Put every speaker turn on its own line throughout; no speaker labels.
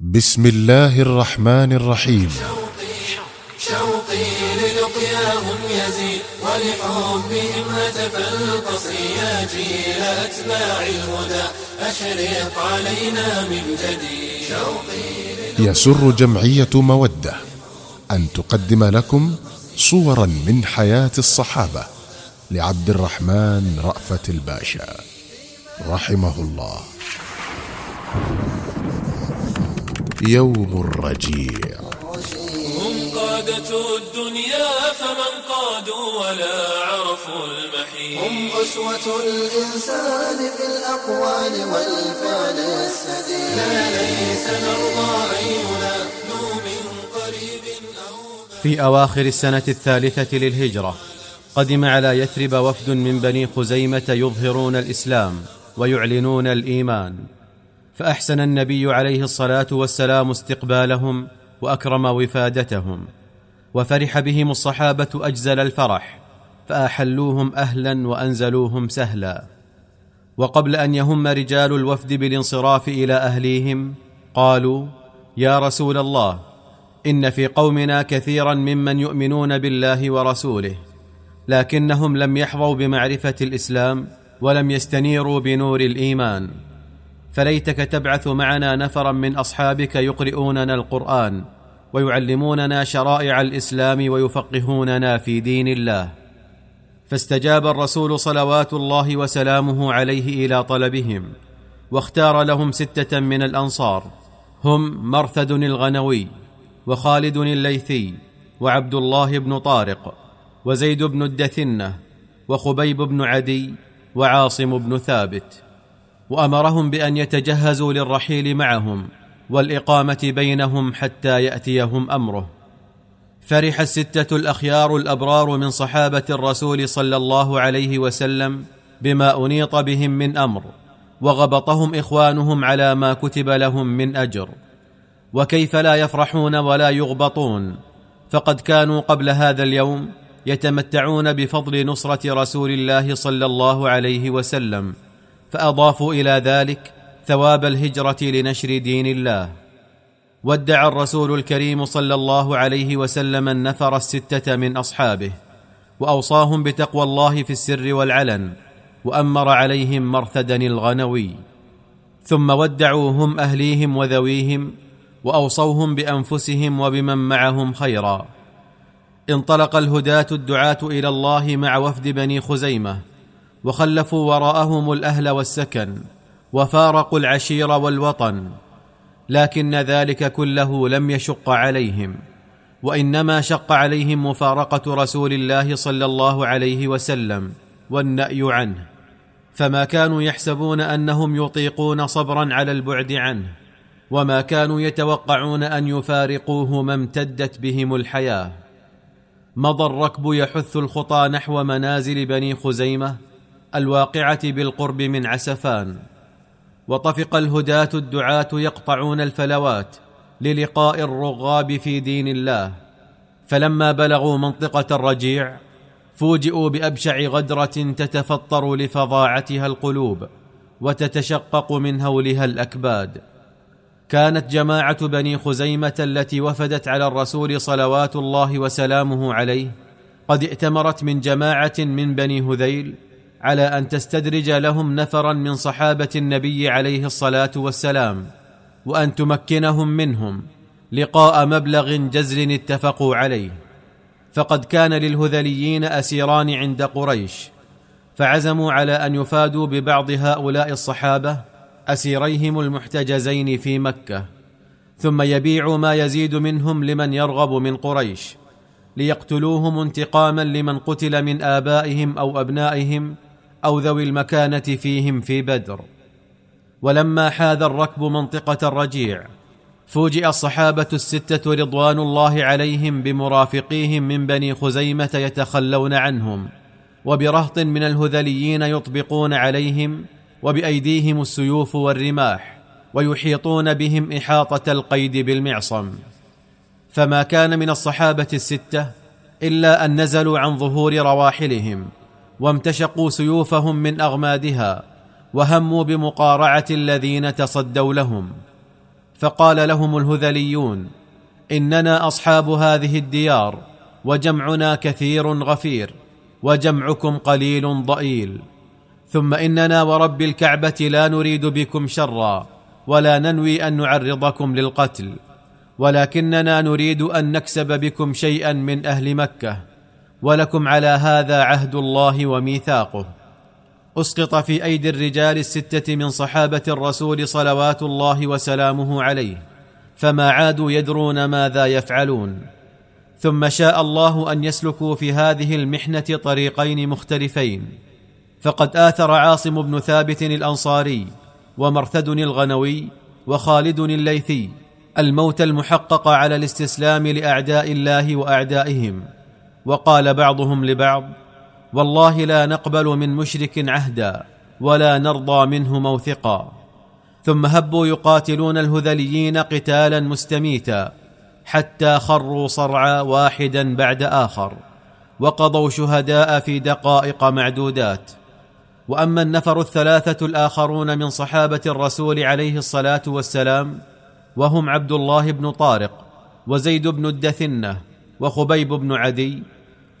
بسم الله الرحمن الرحيم.
شوقي للقياهم يزيد ولحبهم هتف القصر يا جيل أتباع الهدى. أشرق علينا من جديد. شوقي
يسر جمعية مودة أن تقدم لكم صورا من حياة الصحابة لعبد الرحمن رأفت الباشا. رحمه الله. يوم الرجيع.
هم قادة الدنيا فمن قادوا ولا عرفوا المحيط.
هم أسوة الإنسان في الأقوال والفعل السديد.
لا ليس نرضى ينادوا من قريب أو
في أواخر السنة الثالثة للهجرة قدم على يثرب وفد من بني خزيمة يظهرون الإسلام ويعلنون الإيمان. فأحسن النبي عليه الصلاة والسلام استقبالهم وأكرم وفادتهم وفرح بهم الصحابة أجزل الفرح فأحلوهم أهلا وأنزلوهم سهلا. وقبل أن يهم رجال الوفد بالانصراف إلى أهليهم قالوا يا رسول الله إن في قومنا كثيرا ممن يؤمنون بالله ورسوله لكنهم لم يحظوا بمعرفة الإسلام ولم يستنيروا بنور الإيمان. فليتك تبعث معنا نفرا من أصحابك يقرئوننا القرآن ويعلموننا شرائع الإسلام ويفقهوننا في دين الله. فاستجاب الرسول صلوات الله وسلامه عليه إلى طلبهم واختار لهم ستة من الأنصار هم مرثد الغنوي وخالد الليثي وعبد الله بن طارق وزيد بن الدثنة وخبيب بن عدي وعاصم بن ثابت. وأمرهم بأن يتجهزوا للرحيل معهم والإقامة بينهم حتى يأتيهم أمره. فرح الستة الأخيار الأبرار من صحابة الرسول صلى الله عليه وسلم بما أنيط بهم من أمر وغبطهم إخوانهم على ما كتب لهم من أجر. وكيف لا يفرحون ولا يغبطون فقد كانوا قبل هذا اليوم يتمتعون بفضل نصرة رسول الله صلى الله عليه وسلم. فاضافوا إلى ذلك ثواب الهجرة لنشر دين الله. ودع الرسول الكريم صلى الله عليه وسلم النفر الستة من أصحابه وأوصاهم بتقوى الله في السر والعلن وأمر عليهم مرثدا الغنوي. ثم ودعوا هم أهليهم وذويهم وأوصوهم بأنفسهم وبمن معهم خيرا. انطلق الهداة الدعاة إلى الله مع وفد بني خزيمة وخلفوا وراءهم الأهل والسكن وفارقوا العشير والوطن لكن ذلك كله لم يشق عليهم وإنما شق عليهم مفارقة رسول الله صلى الله عليه وسلم والنأي عنه. فما كانوا يحسبون أنهم يطيقون صبرا على البعد عنه وما كانوا يتوقعون أن يفارقوه ما امتدت بهم الحياة. مضى الركب يحث الخطى نحو منازل بني خزيمة الواقعة بالقرب من عسفان وطفق الهداة الدعاة يقطعون الفلوات للقاء الرغاب في دين الله. فلما بلغوا منطقة الرجيع فوجئوا بأبشع غدرة تتفطر لفظاعتها القلوب وتتشقق من هولها الأكباد. كانت جماعة بني خزيمة التي وفدت على الرسول صلوات الله وسلامه عليه قد ائتمرت من جماعة من بني هذيل على أن تستدرج لهم نفرا من صحابة النبي عليه الصلاة والسلام وأن تمكنهم منهم لقاء مبلغ جزل اتفقوا عليه. فقد كان للهذليين أسيران عند قريش فعزموا على أن يفادوا ببعض هؤلاء الصحابة أسيريهم المحتجزين في مكة. ثم يبيعوا ما يزيد منهم لمن يرغب من قريش ليقتلوهم انتقاما لمن قتل من آبائهم أو أبنائهم أو ذوي المكانة فيهم في بدر. ولما حاذ الركب منطقة الرجيع فوجئ الصحابة الستة رضوان الله عليهم بمرافقيهم من بني خزيمة يتخلون عنهم وبرهط من الهذليين يطبقون عليهم وبأيديهم السيوف والرماح ويحيطون بهم إحاطة القيد بالمعصم. فما كان من الصحابة الستة إلا أن نزلوا عن ظهور رواحلهم. وامتشقوا سيوفهم من أغمادها وهموا بمقارعة الذين تصدوا لهم. فقال لهم الهذليون إننا أصحاب هذه الديار وجمعنا كثير غفير وجمعكم قليل ضئيل. ثم إننا ورب الكعبة لا نريد بكم شرا ولا ننوي أن نعرضكم للقتل ولكننا نريد أن نكسب بكم شيئا من أهل مكة. ولكم على هذا عهد الله وميثاقه. أسقط في أيدي الرجال الستة من صحابة الرسول صلوات الله وسلامه عليه فما عادوا يدرون ماذا يفعلون. ثم شاء الله أن يسلكوا في هذه المحنة طريقين مختلفين. فقد آثر عاصم بن ثابت الأنصاري ومرثد الغنوي وخالد الليثي الموت المحقق على الاستسلام لأعداء الله وأعدائهم. وقال بعضهم لبعض والله لا نقبل من مشرك عهدا ولا نرضى منه موثقا. ثم هبوا يقاتلون الهذليين قتالا مستميتا حتى خروا صرعى واحدا بعد آخر وقضوا شهداء في دقائق معدودات. وأما النفر الثلاثة الآخرون من صحابة الرسول عليه الصلاة والسلام وهم عبد الله بن طارق وزيد بن الدثنة وخبيب بن عدي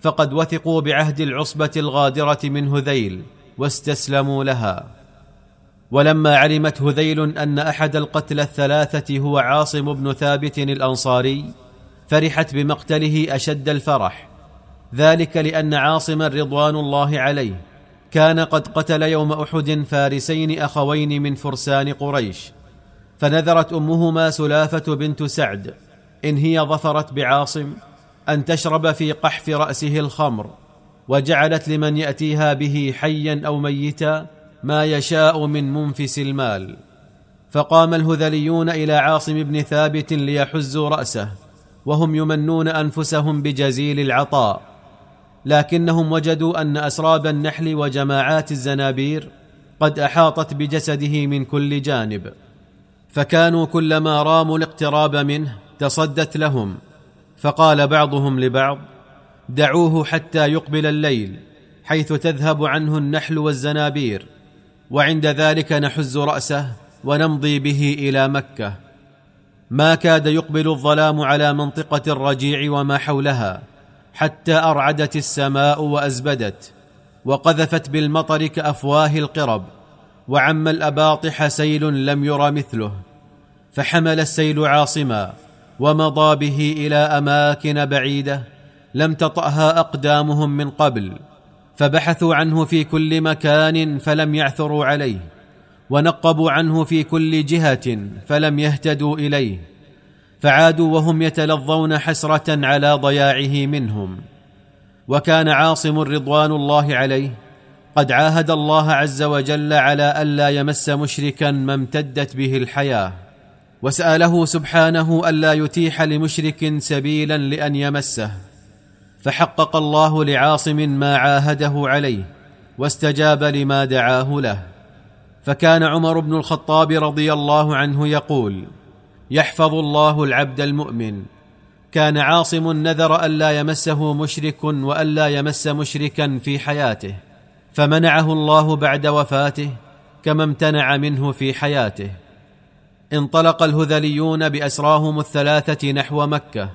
فقد وثقوا بعهد العصبة الغادرة من هذيل واستسلموا لها. ولما علمت هذيل أن أحد القتلى الثلاثة هو عاصم بن ثابت الأنصاري فرحت بمقتله أشد الفرح. ذلك لأن عاصما رضوان الله عليه كان قد قتل يوم أحد فارسين أخوين من فرسان قريش. فنذرت أمهما سلافة بنت سعد إن هي ظفرت بعاصم أن تشرب في قحف رأسه الخمر وجعلت لمن يأتيها به حيا أو ميتا ما يشاء من منفس المال. فقام الهذليون إلى عاصم بن ثابت ليحزوا رأسه وهم يمنون أنفسهم بجزيل العطاء. لكنهم وجدوا أن أسراب النحل وجماعات الزنابير قد أحاطت بجسده من كل جانب. فكانوا كلما راموا الاقتراب منه تصدت لهم. فقال بعضهم لبعض دعوه حتى يقبل الليل حيث تذهب عنه النحل والزنابير وعند ذلك نحز رأسه ونمضي به إلى مكة. ما كاد يقبل الظلام على منطقة الرجيع وما حولها حتى أرعدت السماء وأزبدت وقذفت بالمطر كأفواه القرب وعم الأباطح سيل لم ير مثله فحمل السيل عاصما ومضى به إلى أماكن بعيدة لم تطأها أقدامهم من قبل فبحثوا عنه في كل مكان فلم يعثروا عليه ونقبوا عنه في كل جهة فلم يهتدوا إليه فعادوا وهم يتلظون حسرة على ضياعه منهم. وكان عاصم رضوان الله عليه قد عاهد الله عز وجل على الا يمس مشركا ما امتدت به الحياة. وسأله سبحانه ألا يتيح لمشرك سبيلا لأن يمسه. فحقق الله لعاصم ما عاهده عليه واستجاب لما دعاه له. فكان عمر بن الخطاب رضي الله عنه يقول يحفظ الله العبد المؤمن. كان عاصم نذر الا يمسه مشرك والا يمس مشركا في حياته. فمنعه الله بعد وفاته كما امتنع منه في حياته. انطلق الهذليون بأسراهم الثلاثة نحو مكة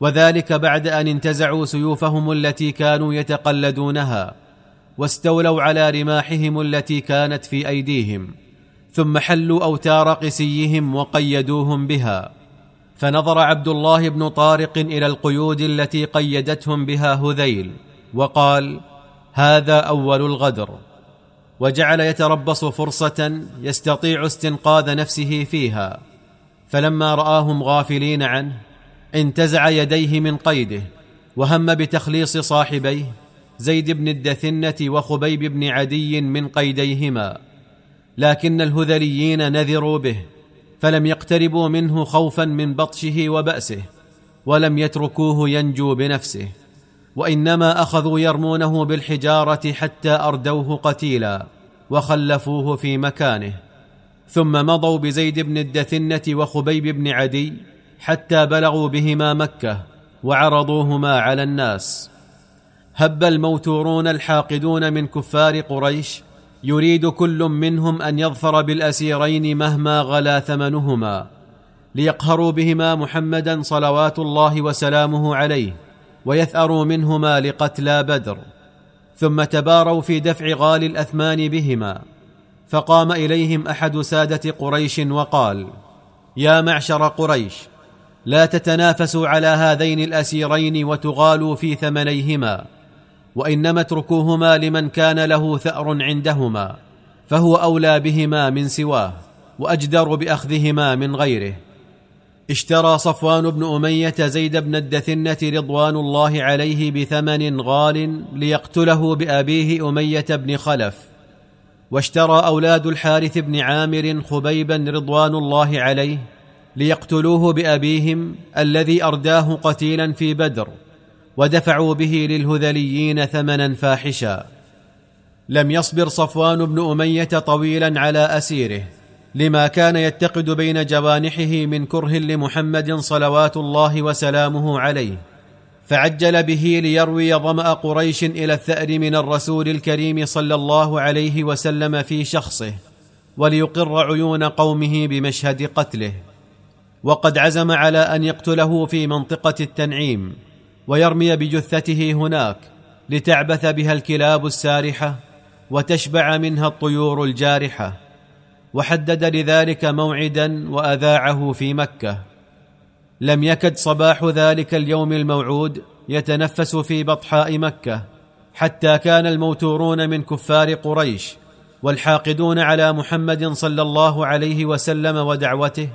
وذلك بعد أن انتزعوا سيوفهم التي كانوا يتقلدونها واستولوا على رماحهم التي كانت في أيديهم ثم حلوا أوتار قسيهم وقيدوهم بها. فنظر عبد الله بن طارق إلى القيود التي قيدتهم بها هذيل وقال هذا أول الغدر. وجعل يتربص فرصة يستطيع استنقاذ نفسه فيها. فلما رآهم غافلين عنه انتزع يديه من قيده وهم بتخليص صاحبيه زيد بن الدثنة وخبيب بن عدي من قيديهما. لكن الهذليين نذروا به فلم يقتربوا منه خوفا من بطشه وبأسه ولم يتركوه ينجو بنفسه. وإنما أخذوا يرمونه بالحجارة حتى أردوه قتيلا وخلفوه في مكانه. ثم مضوا بزيد بن الدثنة وخبيب بن عدي حتى بلغوا بهما مكة وعرضوهما على الناس. هب الموتورون الحاقدون من كفار قريش يريد كل منهم أن يظفر بالأسيرين مهما غلا ثمنهما ليقهروا بهما محمدا صلوات الله وسلامه عليه. ويثأروا منهما لقتلى بدر ثم تباروا في دفع غالي الأثمان بهما فقام إليهم أحد سادة قريش وقال يا معشر قريش لا تتنافسوا على هذين الأسيرين وتغالوا في ثمنيهما وإنما اتركوهما لمن كان له ثأر عندهما فهو أولى بهما من سواه وأجدر بأخذهما من غيره. اشترى صفوان بن أمية زيد بن الدثنة رضوان الله عليه بثمن غال ليقتله بأبيه أمية بن خلف واشترى أولاد الحارث بن عامر خبيبا رضوان الله عليه ليقتلوه بأبيهم الذي أرداه قتيلا في بدر ودفعوا به للهذليين ثمنا فاحشا. لم يصبر صفوان بن أمية طويلا على أسيره لما كان يتقد بين جوانحه من كره لمحمد صلوات الله وسلامه عليه فعجل به ليروي ظمأ قريش إلى الثأر من الرسول الكريم صلى الله عليه وسلم في شخصه وليقر عيون قومه بمشهد قتله. وقد عزم على أن يقتله في منطقة التنعيم ويرمي بجثته هناك لتعبث بها الكلاب السارحة وتشبع منها الطيور الجارحة. وحدد لذلك موعدا وأذاعه في مكة. لم يكد صباح ذلك اليوم الموعود يتنفس في بطحاء مكة حتى كان الموتورون من كفار قريش والحاقدون على محمد صلى الله عليه وسلم ودعوته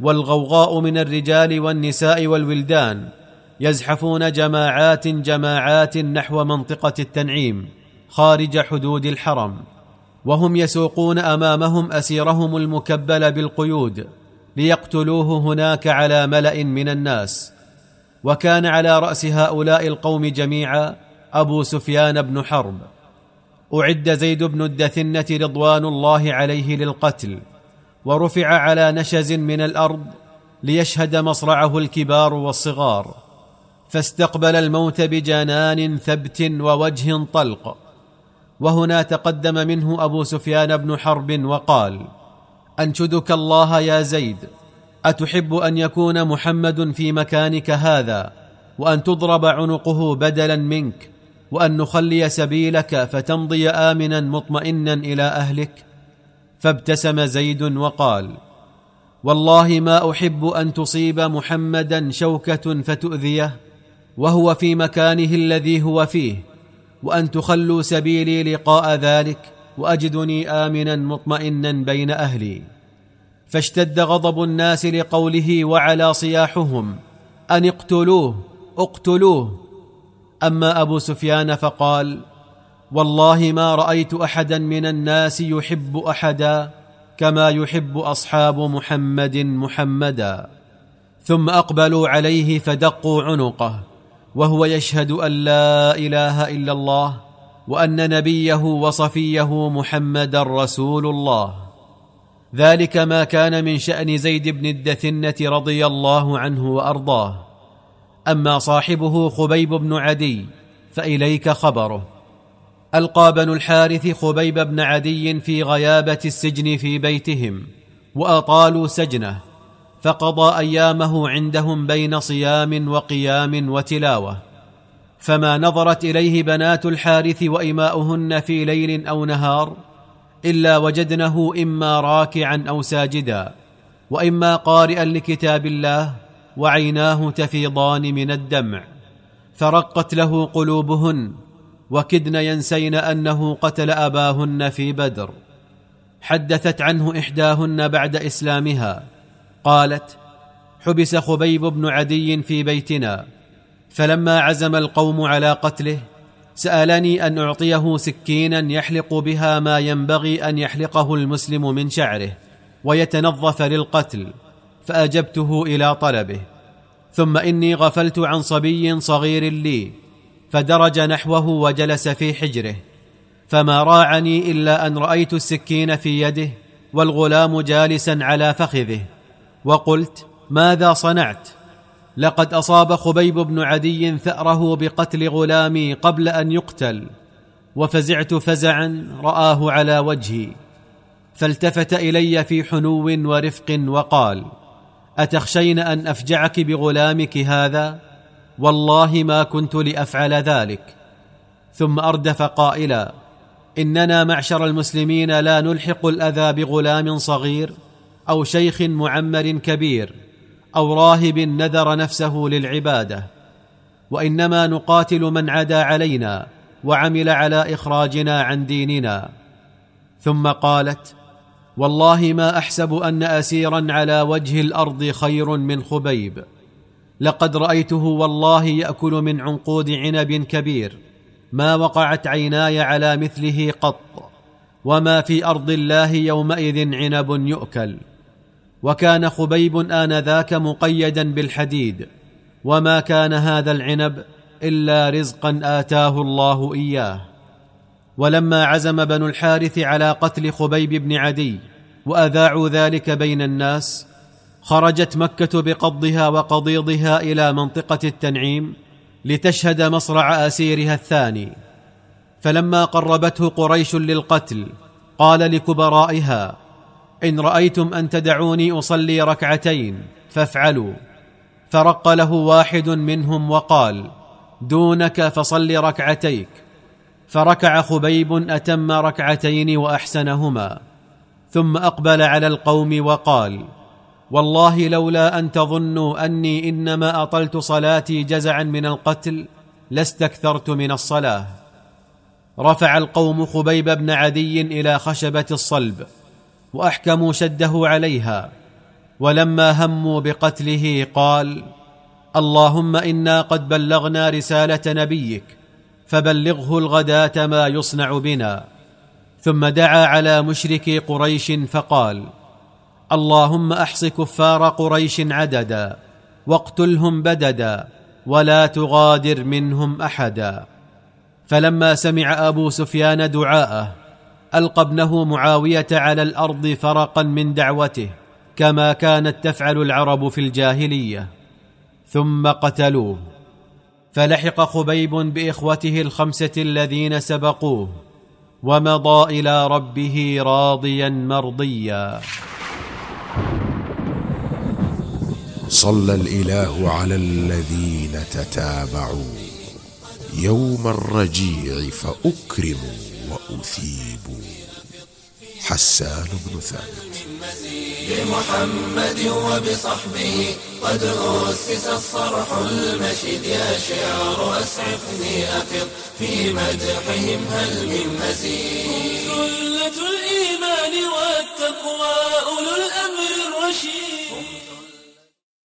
والغوغاء من الرجال والنساء والولدان يزحفون جماعات جماعات نحو منطقة التنعيم خارج حدود الحرم. وهم يسوقون أمامهم أسيرهم المكبل بالقيود ليقتلوه هناك على ملأ من الناس. وكان على رأس هؤلاء القوم جميعا أبو سفيان بن حرب. أعد زيد بن الدثنة رضوان الله عليه للقتل ورفع على نشز من الأرض ليشهد مصرعه الكبار والصغار. فاستقبل الموت بجنان ثبت ووجه طلق. وهنا تقدم منه أبو سفيان بن حرب وقال أنشدك الله يا زيد أتحب أن يكون محمد في مكانك هذا وأن تضرب عنقه بدلا منك وأن نخلي سبيلك فتمضي امنا مطمئنا إلى أهلك؟ فابتسم زيد وقال والله ما أحب أن تصيب محمدا شوكة فتؤذيه وهو في مكانه الذي هو فيه وأن تخلوا سبيلي لقاء ذلك وأجدني آمنا مطمئنا بين أهلي. فاشتد غضب الناس لقوله وعلى صياحهم أن اقتلوه اقتلوه. أما أبو سفيان فقال والله ما رأيت أحدا من الناس يحب أحدا كما يحب أصحاب محمد محمدا. ثم أقبلوا عليه فدقوا عنقه. وهو يشهد أن لا إله إلا الله وأن نبيه وصفيه محمدا رسول الله. ذلك ما كان من شأن زيد بن الدثنة رضي الله عنه وأرضاه. أما صاحبه خبيب بن عدي فإليك خبره. ألقى بنو الحارث خبيب بن عدي في غيابة السجن في بيتهم وأطالوا سجنه. فقضى أيامه عندهم بين صيام وقيام وتلاوة. فما نظرت إليه بنات الحارث وإماؤهن في ليل أو نهار إلا وجدنه إما راكعا أو ساجدا وإما قارئا لكتاب الله وعيناه تفيضان من الدمع. فرقت له قلوبهن وكدن ينسين أنه قتل أباهن في بدر. حدثت عنه إحداهن بعد إسلامها. قالت حبس خبيب بن عدي في بيتنا فلما عزم القوم على قتله سألني أن أعطيه سكينا يحلق بها ما ينبغي أن يحلقه المسلم من شعره ويتنظف للقتل فأجبته إلى طلبه. ثم إني غفلت عن صبي صغير لي فدرج نحوه وجلس في حجره. فما راعني إلا أن رأيت السكين في يده والغلام جالسا على فخذه. وقلت ماذا صنعت؟ لقد أصاب خبيب بن عدي ثأره بقتل غلامي قبل أن يقتل وفزعت فزعا رآه على وجهي فالتفت إلي في حنو ورفق وقال أتخشين أن أفجعك بغلامك هذا؟ والله ما كنت لأفعل ذلك. ثم أردف قائلا إننا معشر المسلمين لا نلحق الأذى بغلام صغير؟ أو شيخ معمر كبير أو راهب نذر نفسه للعبادة وإنما نقاتل من عدا علينا وعمل على إخراجنا عن ديننا. ثم قالت والله ما أحسب أن اسيرا على وجه الأرض خير من خبيب. لقد رأيته والله يأكل من عنقود عنب كبير ما وقعت عيناي على مثله قط وما في أرض الله يومئذ عنب يؤكل. وكان خبيب انذاك مقيدا بالحديد وما كان هذا العنب إلا رزقا آتاه الله إياه. ولما عزم بنو الحارث على قتل خبيب بن عدي وأذاعوا ذلك بين الناس خرجت مكة بقضها وقضيضها إلى منطقة التنعيم لتشهد مصرع آسيرها الثاني. فلما قربته قريش للقتل قال لكبرائها إن رأيتم أن تدعوني أصلي ركعتين فافعلوا. فرق له واحد منهم وقال دونك فصل ركعتيك. فركع خبيب أتم ركعتين وأحسنهما. ثم أقبل على القوم وقال والله لولا أن تظنوا أني إنما أطلت صلاتي جزعا من القتل لاستكثرت من الصلاة. رفع القوم خبيب بن عدي إلى خشبة الصلب. وأحكموا شده عليها. ولما هموا بقتله قال اللهم إنا قد بلغنا رسالة نبيك فبلغه الغداة ما يصنع بنا. ثم دعا على مشركي قريش فقال اللهم أحص كفار قريش عددا واقتلهم بددا ولا تغادر منهم أحدا. فلما سمع أبو سفيان دعاءه ألقى ابنه معاوية على الأرض فرقا من دعوته كما كانت تفعل العرب في الجاهلية. ثم قتلوه. فلحق خبيب بإخوته الخمسة الذين سبقوه ومضى إلى ربه راضيا مرضيا.
صلى الإله على الذين تتابعوا. يوم الرجيع فأكرموا. واثيبوا حسان بن ثابت.
بمحمد وبصحبه قد أسس الصرح المشيد. يا شعر أسعفني أفض في مدحهم هل من مزيد؟ سلة الإيمان والتقوى أولو الأمر الرشيد.